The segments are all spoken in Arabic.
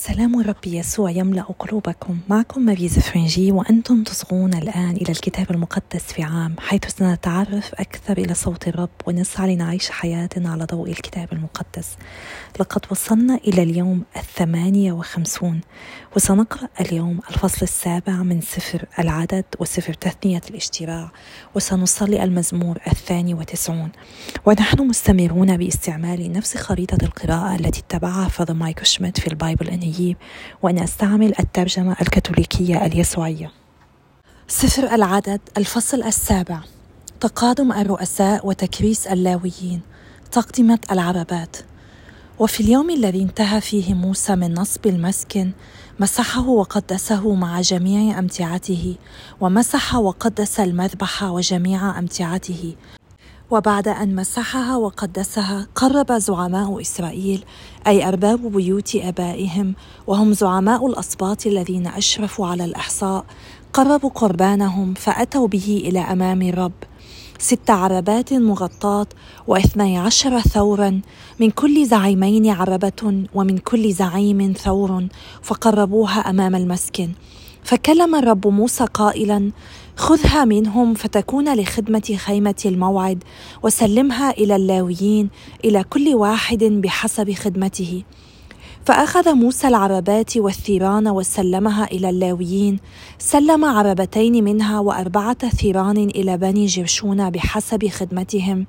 سلام الرب يسوع يملأ قلوبكم. معكم ماريزا فرنجي وأنتم تصغون الآن إلى الكتاب المقدس في عام حيث سنتعرف أكثر إلى صوت الرب ونسعى لنعيش حياتنا على ضوء الكتاب المقدس. لقد وصلنا إلى اليوم الثمانية وخمسون وسنقرأ اليوم الفصل السابع من سفر العدد وسفر تثنية الاشتراع وسنصلي المزمور الثاني وتسعون. ونحن مستمرون باستعمال نفس خريطة القراءة التي اتبعها Father Mike Schmitz في ال Bible in a Year وأن أستعمل الترجمة الكاثوليكية اليسوعية. سفر العدد الفصل السابع. تقادم الرؤساء وتكريس اللاويين تقدمة العربات وفي اليوم الذي انتهى فيه موسى من نصب المسكن مسحه وقدسه مع جميع أمتعته ومسح وقدس المذبح وجميع أمتعته وبعد أن مسحها وقدسها قرب زعماء إسرائيل أي أرباب بيوت آبائهم وهم زعماء الأسباط الذين أشرفوا على الأحصاء. قربوا قربانهم فأتوا به إلى أمام الرب ست عربات مغطاة واثني عشر ثورا من كل زعيمين عربة ومن كل زعيم ثور فقربوها أمام المسكن. فكلم الرب موسى قائلا خذها منهم فتكون لخدمة خيمة الموعد وسلمها إلى اللاويين إلى كل واحد بحسب خدمته. فأخذ موسى العربات والثيران وسلمها إلى اللاويين. سلم عربتين منها وأربعة ثيران إلى بني جرشون بحسب خدمتهم.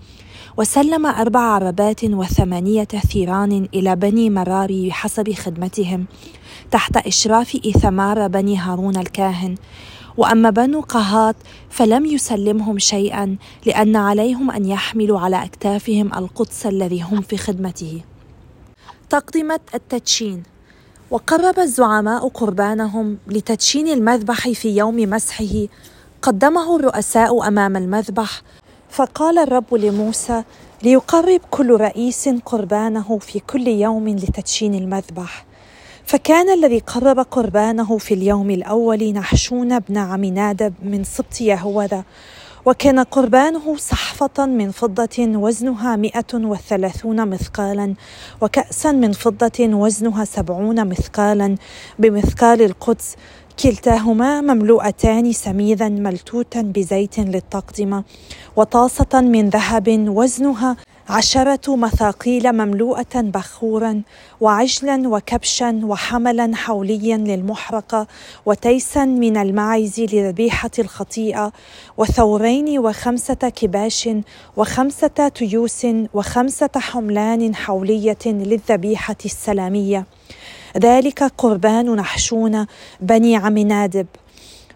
وسلم أربع عربات وثمانية ثيران إلى بني مراري بحسب خدمتهم. تحت إشراف إيثمار بني هارون الكاهن. وأما بنو قهات فلم يسلمهم شيئا لأن عليهم أن يحملوا على أكتافهم القدس الذي هم في خدمته. تقدمة التدشين. وقرب الزعماء قربانهم لتدشين المذبح في يوم مسحه قدمه الرؤساء أمام المذبح. فقال الرب لموسى ليقرب كل رئيس قربانه في كل يوم لتدشين المذبح. فكان الذي قرب قربانه في اليوم الأول نحشون بن عمنادب من سبط يهوذا وكان قربانه صحفة من فضة وزنها مئة وثلاثون مثقالا وكأسا من فضة وزنها سبعون مثقالا بمثقال القدس كلتاهما مملوءتان سميدا ملتوتا بزيت للتقدمة وطاسة من ذهب وزنها عشرة مثاقيل مملوءة بخورا وعجلا وكبشا وحملا حوليا للمحرقة وتيسا من المعز لذبيحة الخطيئة وثورين وخمسة كباش وخمسة تيوس وخمسة حملان حولية للذبيحة السلامية. ذلك قربان نحشون بني عمنادب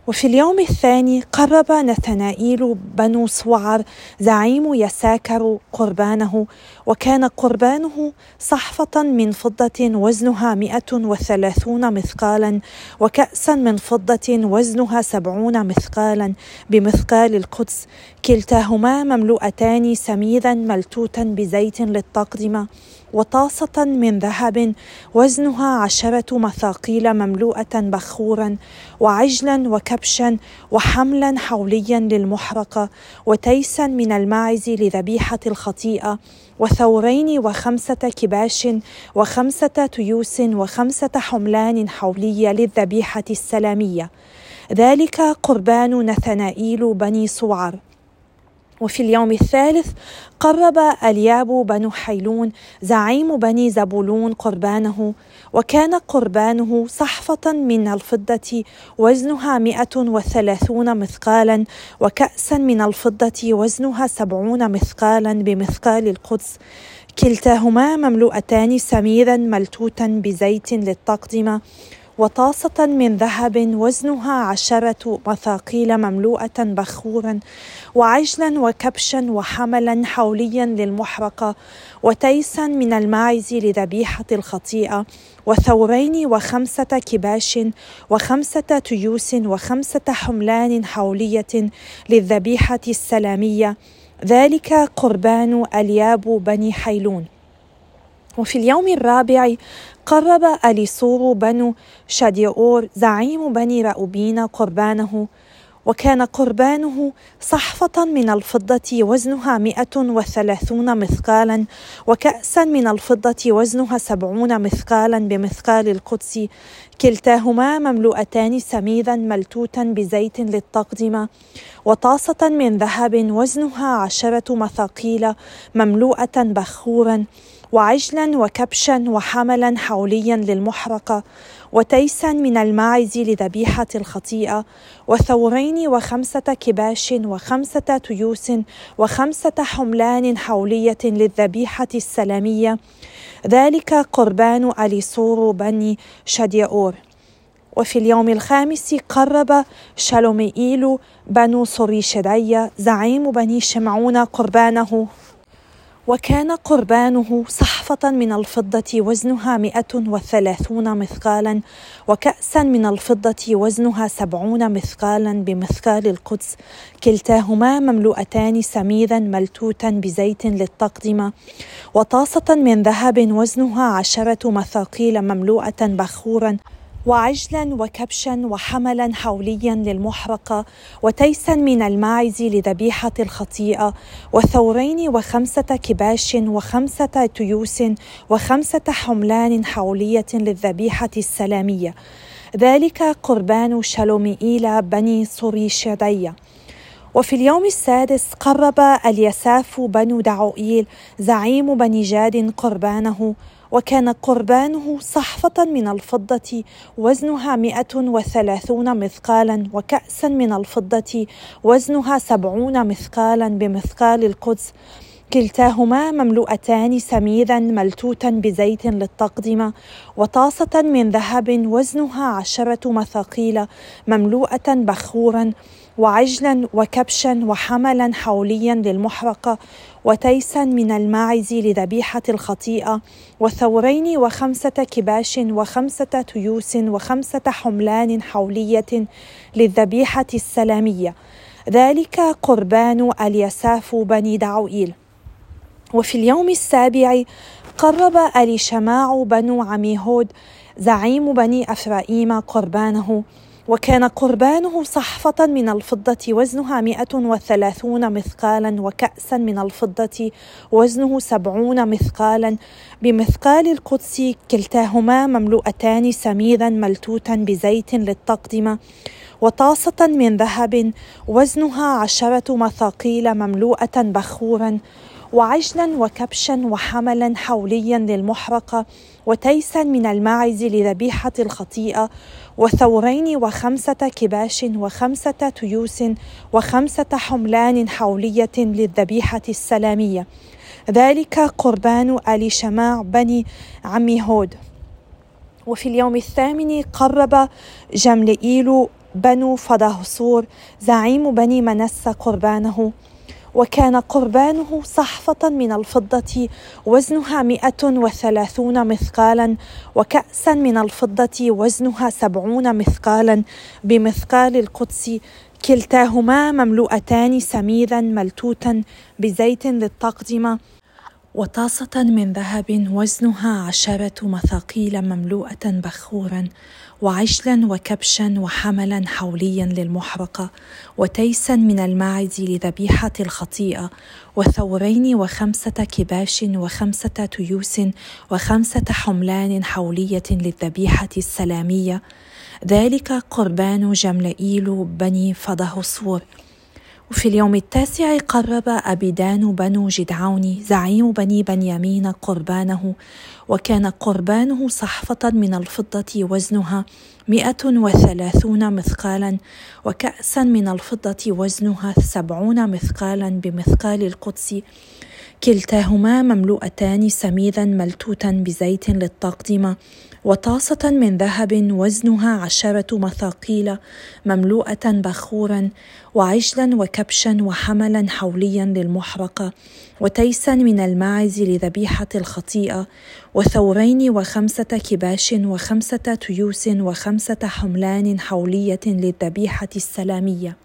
وفي اليوم الثاني قرب نثنائيل بنو سوعر زعيم يساكر قربانه وكان قربانه صحفة من فضة وزنها مئة وثلاثون مثقالا وكأسا من فضة وزنها سبعون مثقالا بمثقال القدس. كلتاهما مملوءتان سميدا ملتوتا بزيت للتقدمة وطاسة من ذهب وزنها عشرة مثاقيل مملوءة بخورا وعجلا وكبشا وحملا حوليا للمحرقة وتيسا من الماعز لذبيحة الخطيئة وثورين وخمسة كباش وخمسة تيوس وخمسة حملان حولية للذبيحة السلامية. ذلك قربان نثنائيل بني صوعر وفي اليوم الثالث قرب ألياب بن حيلون زعيم بني زبولون قربانه وكان قربانه صحفة من الفضة وزنها مئة وثلاثون مثقالا وكأسا من الفضة وزنها سبعون مثقالا بمثقال القدس. كلتاهما مملوءتان سميرا ملتوتا بزيت للتقدمة وطاسة من ذهب وزنها عشرة مثاقيل مملوءة بخورا وعجلا وكبشا وحملا حوليا للمحرقة وتيسا من الماعز لذبيحة الخطيئة وثورين وخمسة كباش وخمسة تيوس وخمسة حملان حولية للذبيحة السلامية. ذلك قربان ألياب بني حيلون. وفي اليوم الرابع قرب أليسور بنو شاديور زعيم بني رأوبين قربانه. وكان قربانه صحفة من الفضة وزنها مئة وثلاثون مثقالا وكأسا من الفضة وزنها سبعون مثقالا بمثقال القدس. كلتاهما مملوءتان سميدا ملتوتا بزيت للتقدمة وطاسة من ذهب وزنها عشرة مثاقيل مملوءة بخورا. وعجلا وكبشا وحملا حوليا للمحرقة وتيسا من الماعز لذبيحة الخطيئة وثورين وخمسة كباش وخمسة تيوس وخمسة حملان حولية للذبيحة السلامية. ذلك قربان أليسور بني شديئور وفي اليوم الخامس قرب شالوميئيل بنو صريشدية زعيم بني شمعون قربانه. وكان قربانه صحفة من الفضة وزنها مئة وثلاثون مثقالا وكأسا من الفضة وزنها سبعون مثقالا بمثقال القدس. كلتاهما مملوءتان سميدا ملتوتا بزيت للتقدمة وطاسة من ذهب وزنها عشرة مثاقيل مملوءة بخورا. وعجلا وكبشا وحملا حوليا للمحرقه وتيسا من الماعز لذبيحة الخطيئة وثورين وخمسة كباش وخمسة تيوس وخمسة حملان حولية للذبيحة السلامية. ذلك قربان شلومئيل بني صريشدية. وفي اليوم السادس قرب اليساف بنو دعوئيل زعيم بني جاد قربانه وكان قربانه صحفة من الفضة وزنها مئة وثلاثون مثقالا وكأسا من الفضة وزنها سبعون مثقالا بمثقال القدس. كلتاهما مملوءتان سميدا ملتوتا بزيت للتقدمة وطاسة من ذهب وزنها عشرة مثاقيل مملوءة بخورا. وعجلا وكبشا وحملا حوليا للمحرقة وتيسا من الماعز لذبيحة الخطيئة وثورين وخمسة كباش وخمسة تيوس وخمسة حملان حولية للذبيحة السلامية. ذلك قربان اليساف بني دعوئيل وفي اليوم السابع قرب أليشماع بنو عميهود زعيم بني أفرائيم قربانه وكان قربانه صحفة من الفضة وزنها مئة وثلاثون مثقالا وكأسا من الفضة وزنه سبعون مثقالا. بمثقال القدس كلتاهما مملوءتان سميدا ملتوتا بزيت للتقدمة وطاسة من ذهب. وزنها عشرة مثاقيل مملوءة بخورا وعجلا وكبشا وحملا حوليا للمحرقة. وتيسا من الماعز لذبيحة الخطيئة وثورين وخمسة كباش وخمسة تيوس وخمسة حملان حولية للذبيحة السلامية. ذلك قربان آل شماع بني عمي هود. وفي اليوم الثامن قرب جملئيل بنو فدهصور زعيم بني منسى قربانه. وكان قربانه صحفة من الفضة وزنها مئة وثلاثون مثقالا وكأسا من الفضة وزنها سبعون مثقالا. بمثقال القدس كلتاهما مملوءتان سميدا ملتوتا بزيت للتقدمة وطاسة من ذهب وزنها عشرة مثاقيل مملوءة بخورا. وعجلا وكبشا وحملا حوليا للمحرقة وتيسا من الماعز لذبيحة الخطيئة وثورين وخمسة كباش وخمسة تيوس وخمسة حملان حولية للذبيحة السلامية. ذلك قربان جملئيل بني فضهصور. وفي اليوم التاسع قرب أبيدان بنو جدعون زعيم بني بنيامين قربانه وكان قربانه صحفة من الفضة وزنها مئة وثلاثون مثقالا وكأسا من الفضة وزنها سبعون مثقالا بمثقال القدس كلتاهما مملوءتان سميدا ملتوتا بزيت للتقدمة وطاسة من ذهب وزنها عشرة مثاقيل مملوءة بخورا وعجلا وكبشا وحملا حوليا للمحرقة وتيسا من الماعز لذبيحة الخطيئة وثورين وخمسة كباش وخمسة تيوس وخمسة حملان حولية للذبيحة السلامية.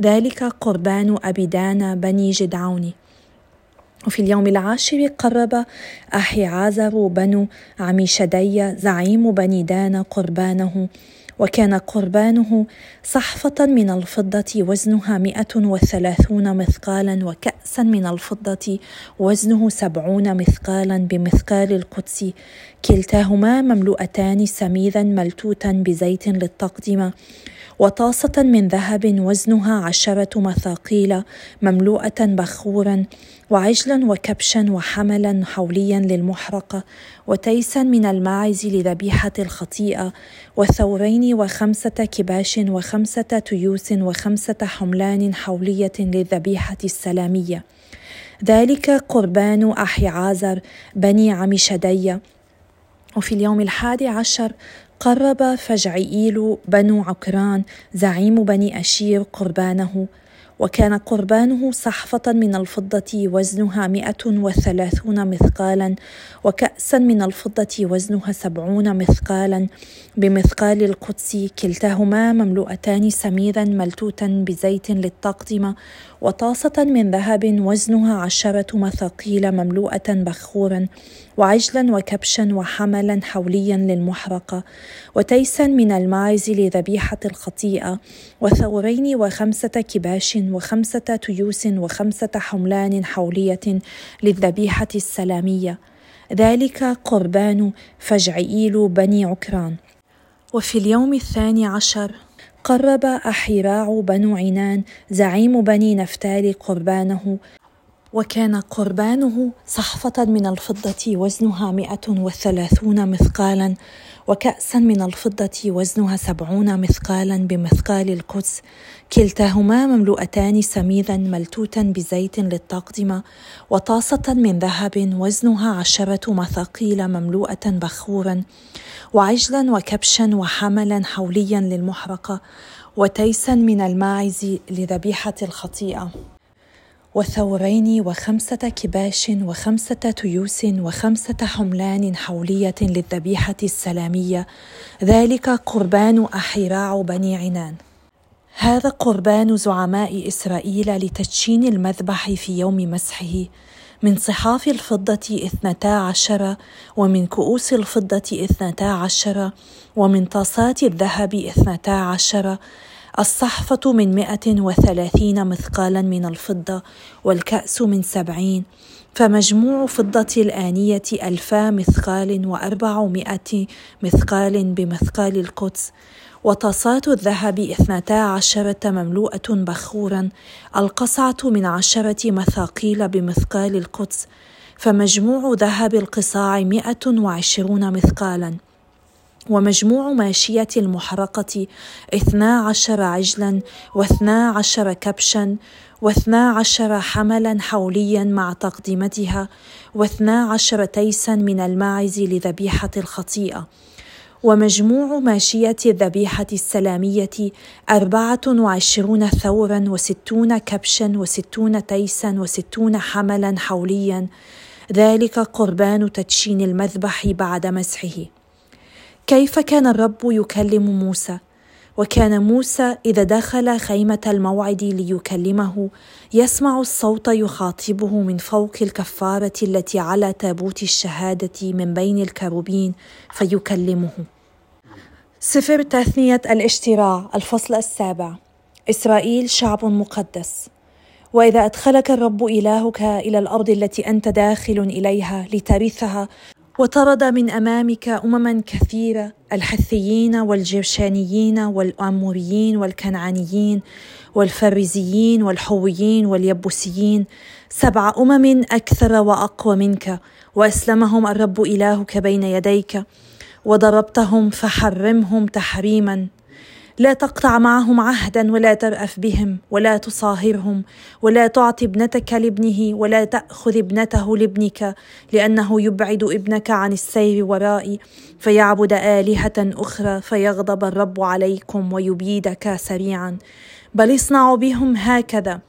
ذلك قربان أبيدان بني جدعون. وفي اليوم العاشر قرب أحي عازر بنو عميشدي زعيم بني دان قربانه وكان قربانه صحفة من الفضة وزنها مئة وثلاثون مثقالا وكأسا من الفضة وزنه سبعون مثقالا بمثقال القدس. كلتاهما مملوءتان سميدا ملتوتا بزيت للتقدمة وطاسة من ذهب وزنها عشرة مثاقيل مملوءة بخورا وعجلا وكبشا وحملا حوليا للمحرقة وتيسا من الماعز لذبيحة الخطيئة وثورين وخمسة كباش وخمسة تيوس وخمسة حملان حولية للذبيحة السلامية. ذلك قربان أحي عازر بني عمشدي وفي اليوم الحادي عشر قرب فجعئيل بنو عكران زعيم بني أشير قربانه وكان قربانه صحفة من الفضة وزنها مئة وثلاثون مثقالا وكأسا من الفضة وزنها سبعون مثقالا. بمثقال القدس كلتاهما مملوءتان سميرا ملتوتا بزيت للتقدمة وطاسة من ذهب وزنها عشرة مثاقيل مملوءة بخورا وعجلا وكبشا وحملا حوليا للمحرقة وتيسا من الماعز لذبيحة الخطيئة وثورين وخمسة كباش وخمسة تيوس وخمسة حملان حولية للذبيحة السلامية. ذلك قربان فجعئيل بني عكران. وفي اليوم الثاني عشر قرب أحيراع بنو عنان زعيم بني نفتالي قربانه. وكان قربانه صحفة من الفضة وزنها مئة وثلاثون مثقالا وكأسا من الفضة وزنها سبعون مثقالا بمثقال القدس. كلتاهما مملوءتان سميدا ملتوتا بزيت للتقدمة وطاسة من ذهب وزنها عشرة مثاقيل مملوءة بخورا وعجلا وكبشا وحملا حوليا للمحرقة وتيسا من الماعز لذبيحة الخطيئة. وثورين وخمسة كباش وخمسة تيوس وخمسة حملان حولية للذبيحة السلامية. ذلك قربان أحيراع بني عنان. هذا قربان زعماء إسرائيل لتدشين المذبح في يوم مسحه. من صحاف الفضة اثنتا عشر ومن كؤوس الفضة اثنتا عشر ومن طاسات الذهب اثنتا عشر الصحفة من مئة وثلاثين مثقالا من الفضة والكأس من سبعين فمجموع فضة الآنية ألفا مثقال وأربعمائة مثقال بمثقال القدس. وطاسات الذهب اثنتا عشرة مملوءة بخورا القصعة من عشرة مثاقيل بمثقال القدس فمجموع ذهب القصاع مئة وعشرون مثقالا. ومجموع ماشية المحرقة اثنا عشر عجلا واثنا عشر كبشا واثنا عشر حملا حوليا مع تقدمتها واثنا عشر تيسا من الماعز لذبيحة الخطيئة. ومجموع ماشية الذبيحة السلامية أربعة وعشرون ثورا وستون كبشا وستون تيسا وستون حملا حوليا. ذلك قربان تدشين المذبح بعد مسحه. كيف كان الرب يكلم موسى؟ وكان موسى إذا دخل خيمة الموعد ليكلمه يسمع الصوت يخاطبه من فوق الكفارة التي على تابوت الشهادة من بين الكروبين فيكلمه. سفر تثنية الاشتراع الفصل السابع. إسرائيل شعب مقدس. وإذا أدخلك الرب إلهك إلى الأرض التي أنت داخل إليها لترثها وطرد من أمامك أمما كثيرة الحثيين والجرشانيين والأموريين والكنعانيين والفريزيين والحويين واليبوسيين. سبع أمم أكثر وأقوى منك وأسلمهم الرب إلهك بين يديك وضربتهم فحرمهم تحريما. لا تقطع معهم عهدا ولا ترأف بهم ولا تصاهرهم ولا تعطي ابنتك لابنه ولا تأخذ ابنته لابنك لأنه يبعد ابنك عن السير ورائي فيعبد آلهة أخرى فيغضب الرب عليكم ويبيدك سريعا. بل اصنعوا بهم هكذا.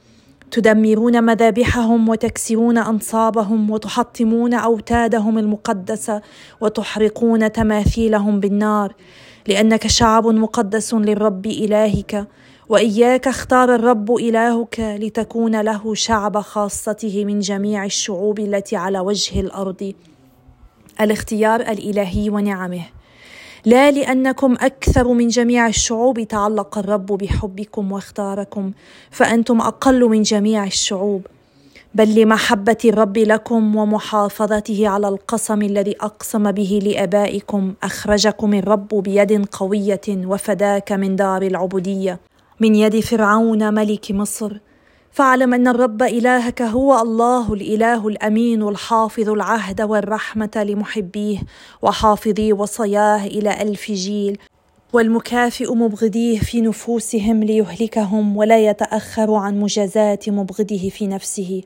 تدمرون مذابحهم وتكسرون أنصابهم وتحطمون أوتادهم المقدسة وتحرقون تماثيلهم بالنار. لأنك شعب مقدس للرب إلهك وإياك اختار الرب إلهك لتكون له شعب خاصته من جميع الشعوب التي على وجه الأرض. الاختيار الإلهي ونعمه. لا لأنكم أكثر من جميع الشعوب تعلق الرب بحبكم واختاركم فأنتم أقل من جميع الشعوب. بل لمحبة الرب لكم ومحافظته على القسم الذي أقسم به لآبائكم أخرجكم الرب بيد قوية وفداك من دار العبودية. من يد فرعون ملك مصر. فاعلم أن الرب إلهك هو الله الإله الأمين الحافظ العهد والرحمة لمحبيه وحافظي وصاياه إلى ألف جيل. والمكافئ مبغضيه في نفوسهم ليهلكهم ولا يتأخر عن مجازاه مبغضه في نفسه.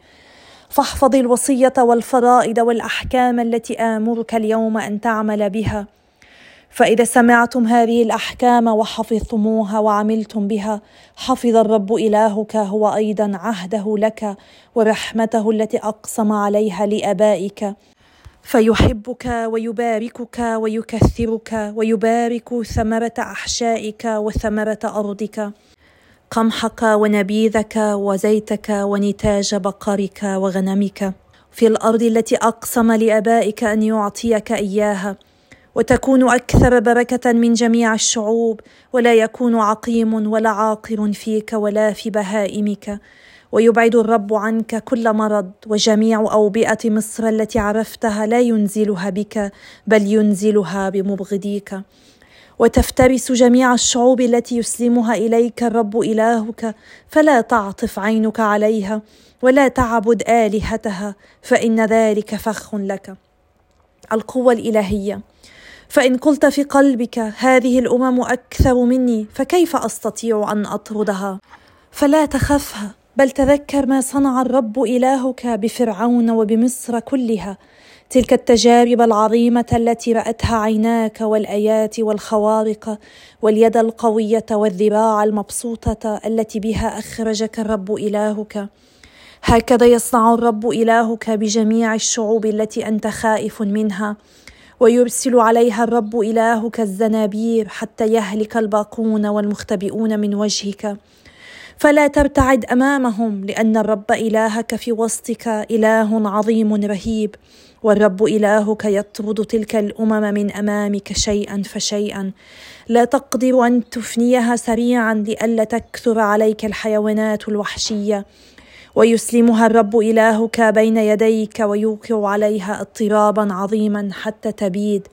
فاحفظ الوصية والفرائض والأحكام التي آمرك اليوم أن تعمل بها. فإذا سمعتم هذه الأحكام وحفظتموها وعملتم بها حفظ الرب إلهك هو أيضا عهده لك ورحمته التي أقسم عليها لآبائك. فيحبك ويباركك ويكثرك ويبارك ثمرة أحشائك وثمرة أرضك. قمحك ونبيذك وزيتك ونتاج بقرك وغنمك. في الأرض التي أقسم لأبائك أن يعطيك إياها. وتكون أكثر بركة من جميع الشعوب ولا يكون عقيم ولا عاقر فيك ولا في بهائمك. ويبعد الرب عنك كل مرض وجميع أوبئة مصر التي عرفتها لا ينزلها بك بل ينزلها بمبغضيك. وتفترس جميع الشعوب التي يسلمها إليك الرب إلهك فلا تعطف عينك عليها ولا تعبد آلهتها فإن ذلك فخ لك. القوة الإلهية. فإن قلت في قلبك هذه الأمم أكثر مني فكيف أستطيع أن أطردها؟ فلا تخفها. بل تذكر ما صنع الرب إلهك بفرعون وبمصر كلها. تلك التجارب العظيمة التي رأتها عيناك والآيات والخوارق واليد القوية والذراع المبسوطة التي بها أخرجك الرب إلهك. هكذا يصنع الرب إلهك بجميع الشعوب التي أنت خائف منها. ويرسل عليها الرب إلهك الزنابير حتى يهلك الباقون والمختبئون من وجهك. فلا ترتعد أمامهم لأن الرب إلهك في وسطك إله عظيم رهيب. والرب إلهك يطرد تلك الأمم من أمامك شيئا فشيئا. لا تقدر أن تفنيها سريعا لئلا تكثر عليك الحيوانات الوحشية. ويسلمها الرب إلهك بين يديك ويوقع عليها اضطرابا عظيما حتى تبيد.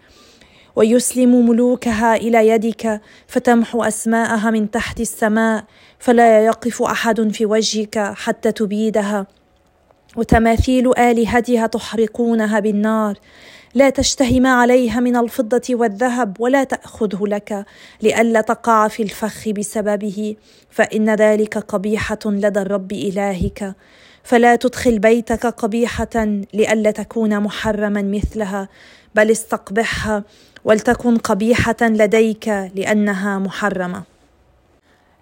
ويسلم ملوكها إلى يدك فتمحو أسماءها من تحت السماء. فلا يقف أحد في وجهك حتى تبيدها. وتماثيل آلهتها تحرقونها بالنار. لا تشتهي ما عليها من الفضة والذهب ولا تأخذه لك لئلا تقع في الفخ بسببه. فإن ذلك قبيحة لدى الرب إلهك. فلا تدخل بيتك قبيحة لئلا تكون محرما مثلها. بل استقبحها ولتكن قبيحة لديك لأنها محرمة.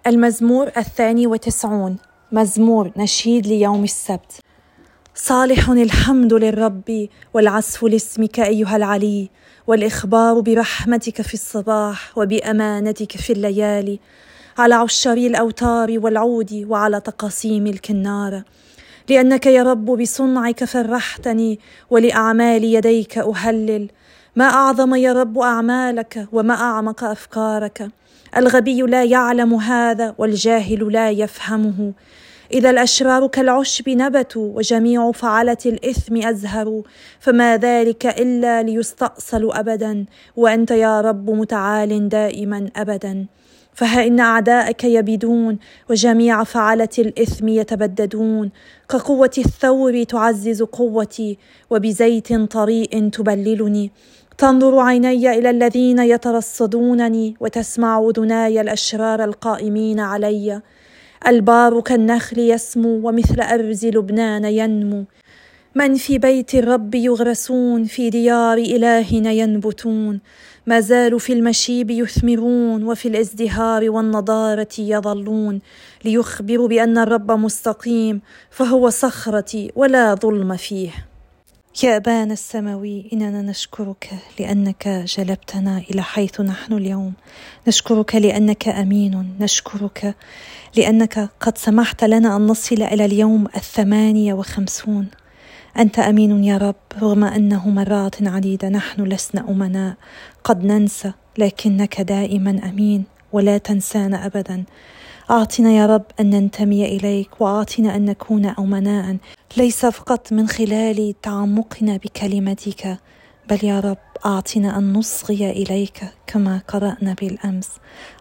المزمور الثاني وتسعون. مزمور نشيد ليوم السبت. صالح الحمد للرب والعزف لاسمك أيها العلي والإخبار برحمتك في الصباح وبأمانتك في الليالي على عشري الأوتار والعود وعلى تقاسيم الكناره لأنك يا رب بصنعك فرحتني ولأعمال يديك أهلل. ما أعظم يا رب أعمالك وما أعمق أفكارك. الغبي لا يعلم هذا والجاهل لا يفهمه. إذا الأشرار كالعشب نبتوا وجميع فعلة الإثم أزهروا فما ذلك إلا ليستاصلوا ابدا وأنت يا رب متعال دائما ابدا. فها إن أعداءك يبيدون وجميع فعلة الإثم يتبددون. كقوة الثور تعزز قوتي وبزيت طريء تبللني. تنظر عيني إلى الذين يترصدونني وتسمع اذناي الأشرار القائمين علي. البار كالنخل يسمو ومثل ارز لبنان ينمو. من في بيت الرب يغرسون في ديار إلهنا ينبتون. ما زالوا في المشيب يثمرون وفي الازدهار والنضارة يظلون. ليخبروا بأن الرب مستقيم فهو صخرتي ولا ظلم فيه. يا أبانا السماوي إننا نشكرك لأنك جلبتنا إلى حيث نحن اليوم. نشكرك لأنك أمين. نشكرك لأنك قد سمحت لنا أن نصل إلى اليوم الثمانية وخمسون. أنت أمين يا رب رغم أنه مرات عديدة نحن لسنا أمناء. قد ننسى لكنك دائما أمين ولا تنسانا أبدا. أعطنا يا رب أن ننتمي إليك وأعطنا أن نكون أمناء. ليس فقط من خلال تعمقنا بكلمتك بل يا رب أعطنا أن نصغي إليك كما قرأنا بالأمس.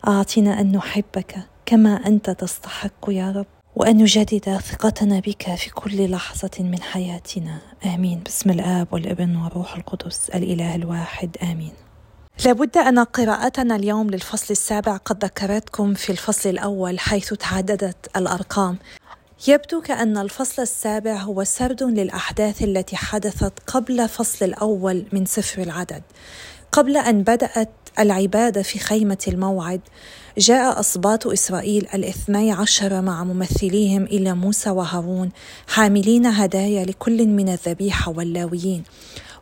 أعطنا أن نحبك كما أنت تستحق يا رب وأن نجدد ثقتنا بك في كل لحظة من حياتنا. آمين. بسم الآب والابن والروح القدس الإله الواحد. آمين. لابد أن قراءتنا اليوم للفصل السابع قد ذكرتكم في الفصل الأول حيث تعددت الأرقام. يبدو كأن الفصل السابع هو سرد للأحداث التي حدثت قبل فصل الأول من سفر العدد. قبل أن بدأت العبادة في خيمة الموعد جاء أصباط إسرائيل الاثني عشر مع ممثليهم إلى موسى وهارون حاملين هدايا لكل من الذبيحة واللاويين.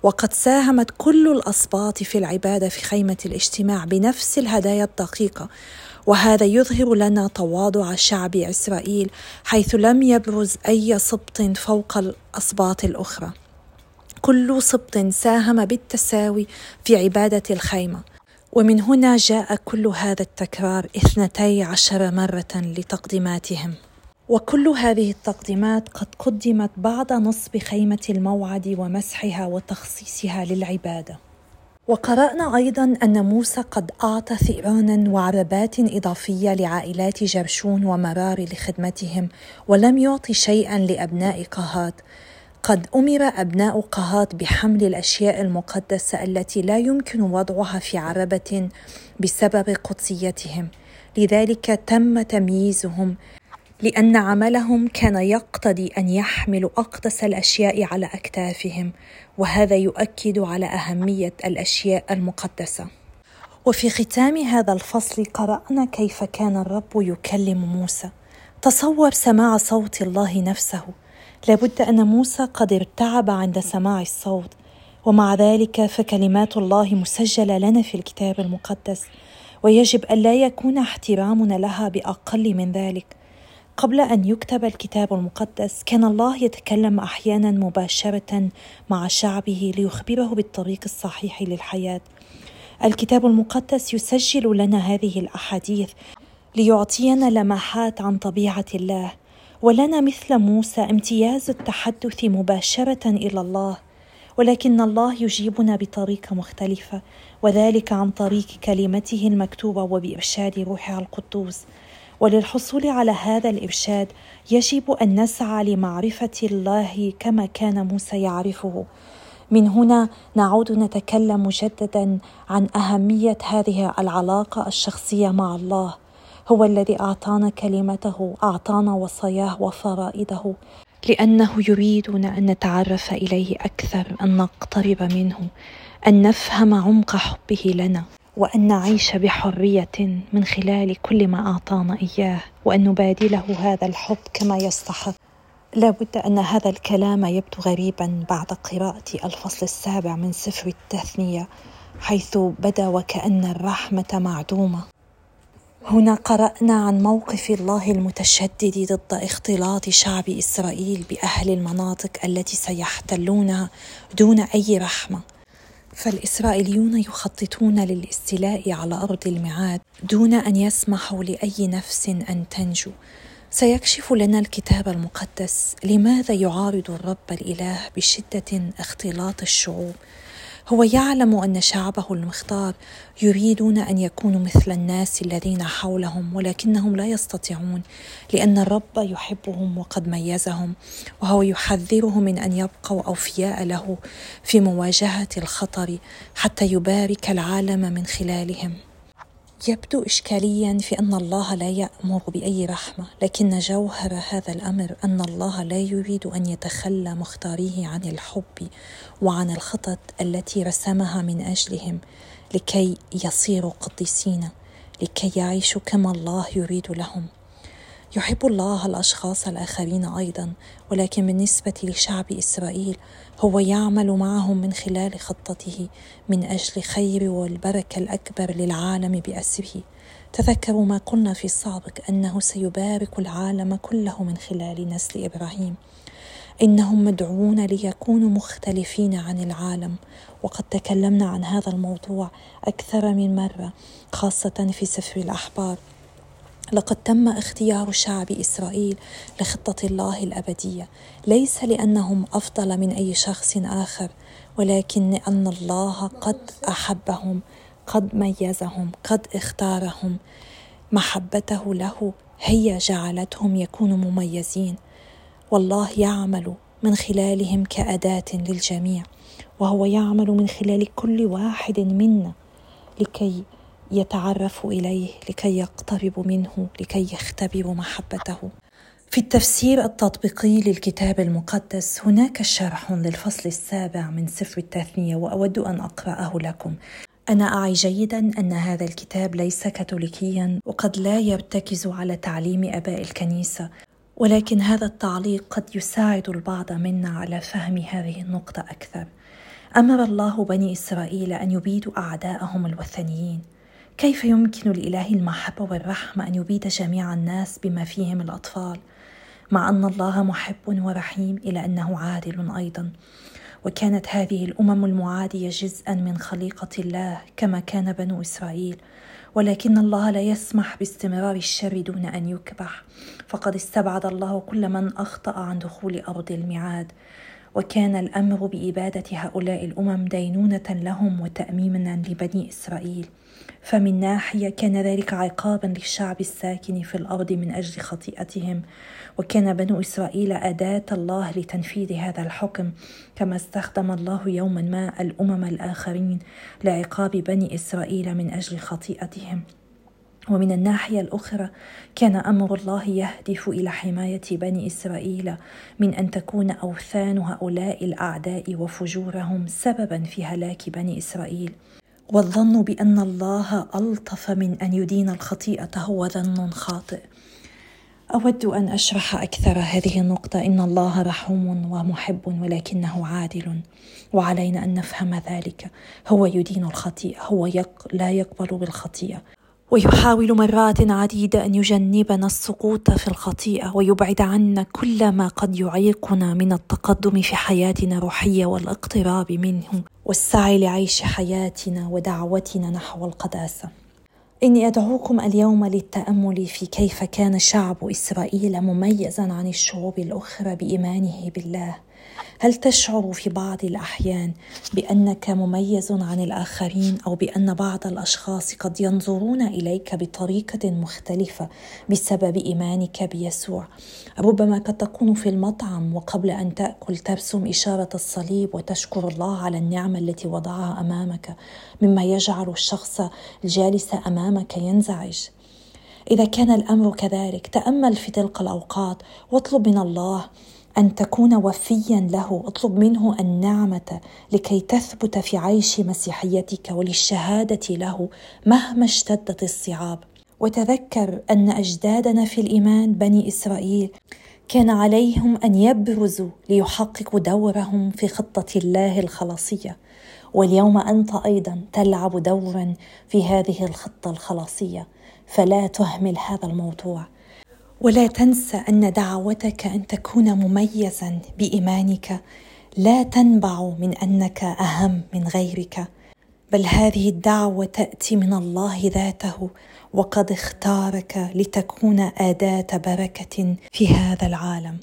وقد ساهمت كل الأصباط في العبادة في خيمة الاجتماع بنفس الهدايا الدقيقة. وهذا يظهر لنا تواضع شعب إسرائيل حيث لم يبرز أي سبط فوق الأسباط الأخرى. كل سبط ساهم بالتساوي في عبادة الخيمة. ومن هنا جاء كل هذا التكرار اثنتي عشر مرة لتقديماتهم. وكل هذه التقديمات قد قدمت بعد نصب خيمة الموعد ومسحها وتخصيصها للعبادة. وقرأنا أيضا أن موسى قد أعطى ثئرانا وعربات إضافية لعائلات جرشون ومرار لخدمتهم ولم يعطي شيئا لأبناء قهات. قد أمر أبناء قهات بحمل الأشياء المقدسة التي لا يمكن وضعها في عربة بسبب قدسيتهم. لذلك تم تمييزهم لأن عملهم كان يقتضي أن يحملوا أقدس الأشياء على أكتافهم وهذا يؤكد على أهمية الأشياء المقدسة. وفي ختام هذا الفصل قرأنا كيف كان الرب يكلم موسى. تصور سماع صوت الله نفسه. لابد أن موسى قد ارتعب عند سماع الصوت. ومع ذلك فكلمات الله مسجلة لنا في الكتاب المقدس. ويجب أن لا يكون احترامنا لها بأقل من ذلك. قبل أن يكتب الكتاب المقدس كان الله يتكلم أحيانا مباشرة مع شعبه ليخبره بالطريق الصحيح للحياة. الكتاب المقدس يسجل لنا هذه الأحاديث ليعطينا لمحات عن طبيعة الله ولنا مثل موسى امتياز التحدث مباشرة إلى الله ولكن الله يجيبنا بطريقة مختلفة وذلك عن طريق كلمته المكتوبة وبإرشاد روحها القدوس. وللحصول على هذا الإرشاد يجب أن نسعى لمعرفة الله كما كان موسى يعرفه. من هنا نعود نتكلم مجددا عن أهمية هذه العلاقة الشخصية مع الله. هو الذي أعطانا كلمته أعطانا وصاياه وفرائده لأنه يريدنا أن نتعرف إليه أكثر أن نقترب منه أن نفهم عمق حبه لنا. وأن نعيش بحرية من خلال كل ما أعطانا إياه وأن نبادله هذا الحب كما يستحق. لا بد أن هذا الكلام يبدو غريبا بعد قراءة الفصل السابع من سفر التثنية حيث بدا وكأن الرحمة معدومة. هنا قرأنا عن موقف الله المتشدد ضد اختلاط شعب إسرائيل بأهل المناطق التي سيحتلونها دون أي رحمة. فالإسرائيليون يخططون للاستيلاء على أرض الميعاد دون أن يسمحوا لأي نفس أن تنجو. سيكشف لنا الكتاب المقدس لماذا يعارض الرب الإله بشدة اختلاط الشعوب. هو يعلم أن شعبه المختار يريدون أن يكونوا مثل الناس الذين حولهم ولكنهم لا يستطيعون لأن الرب يحبهم وقد ميزهم وهو يحذرهم من أن يبقوا أوفياء له في مواجهة الخطر حتى يبارك العالم من خلالهم. يبدو إشكاليا في أن الله لا يأمر بأي رحمة، لكن جوهر هذا الأمر أن الله لا يريد أن يتخلى مختاريه عن الحب وعن الخطط التي رسمها من أجلهم لكي يصيروا قديسين، لكي يعيشوا كما الله يريد لهم. يحب الله الأشخاص الآخرين أيضا ولكن بالنسبة لشعب إسرائيل هو يعمل معهم من خلال خطته من أجل خير والبركة الأكبر للعالم بأسره. تذكروا ما قلنا في السابق أنه سيبارك العالم كله من خلال نسل إبراهيم. إنهم مدعوون ليكونوا مختلفين عن العالم. وقد تكلمنا عن هذا الموضوع أكثر من مرة خاصة في سفر الأحبار. لقد تم اختيار شعب إسرائيل لخطة الله الأبدية. ليس لأنهم أفضل من أي شخص آخر ولكن لأن الله قد أحبهم قد ميزهم قد اختارهم. محبته له هي جعلتهم يكونوا مميزين. والله يعمل من خلالهم كأداة للجميع وهو يعمل من خلال كل واحد منا لكي يتعرف إليه لكي يقترب منه لكي يختبر محبته. في التفسير التطبيقي للكتاب المقدس هناك شرح للفصل السابع من سفر التثنية وأود أن أقرأه لكم. أنا أعي جيدا أن هذا الكتاب ليس كاثوليكيا وقد لا يرتكز على تعليم آباء الكنيسة. ولكن هذا التعليق قد يساعد البعض منا على فهم هذه النقطة أكثر. أمر الله بني إسرائيل أن يبيدوا أعداءهم الوثنيين. كيف يمكن لإله المحبة والرحمة أن يبيد جميع الناس بما فيهم الأطفال؟ مع أن الله محب ورحيم إلى أنه عادل أيضا. وكانت هذه الأمم المعادية جزءا من خليقة الله كما كان بنو إسرائيل. ولكن الله لا يسمح باستمرار الشر دون أن يكبح. فقد استبعد الله كل من أخطأ عن دخول أرض الميعاد. وكان الأمر بإبادة هؤلاء الأمم دينونة لهم وتاميما لبني إسرائيل. فمن ناحية كان ذلك عقابا للشعب الساكن في الأرض من أجل خطيئتهم وكان بنو إسرائيل أداة الله لتنفيذ هذا الحكم كما استخدم الله يوما ما الأمم الآخرين لعقاب بني إسرائيل من أجل خطيئتهم. ومن الناحية الأخرى كان أمر الله يهدف إلى حماية بني إسرائيل من أن تكون أوثان هؤلاء الأعداء وفجورهم سببا في هلاك بني إسرائيل. والظن بأن الله ألطف من أن يدين الخطيئة هو ظن خاطئ. أود أن أشرح أكثر هذه النقطة. إن الله رحوم ومحب ولكنه عادل وعلينا أن نفهم ذلك. هو يدين الخطيئة هو يق لا يقبل بالخطيئة. ويحاول مرات عديده أن يجنبنا السقوط في الخطيئة ويبعد عنا كل ما قد يعيقنا من التقدم في حياتنا الروحية والاقتراب منه والسعي لعيش حياتنا ودعوتنا نحو القداسة. إني أدعوكم اليوم للتأمل في كيف كان شعب إسرائيل مميزا عن الشعوب الأخرى بإيمانه بالله. هل تشعر في بعض الأحيان بأنك مميز عن الآخرين أو بأن بعض الأشخاص قد ينظرون إليك بطريقة مختلفة بسبب إيمانك بيسوع؟ ربما قد تكون في المطعم وقبل أن تأكل ترسم إشارة الصليب وتشكر الله على النعمة التي وضعها أمامك مما يجعل الشخص الجالس أمامك ينزعج. إذا كان الأمر كذلك تأمل في تلك الأوقات واطلب من الله أن تكون وفيا له. اطلب منه النعمة لكي تثبت في عيش مسيحيتك وللشهادة له مهما اشتدت الصعاب. وتذكر أن أجدادنا في الإيمان بني إسرائيل كان عليهم أن يبرزوا ليحققوا دورهم في خطة الله الخلاصية. واليوم أنت أيضا تلعب دورا في هذه الخطة الخلاصية. فلا تهمل هذا الموضوع. ولا تنسى أن دعوتك أن تكون مميزا بإيمانك. لا تنبع من أنك أهم من غيرك. بل هذه الدعوة تأتي من الله ذاته وقد اختارك لتكون أداة بركة في هذا العالم.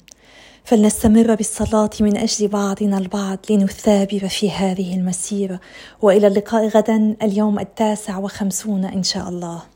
فلنستمر بالصلاة من أجل بعضنا البعض لنثابر في هذه المسيرة. وإلى اللقاء غدا اليوم التاسع وخمسون إن شاء الله.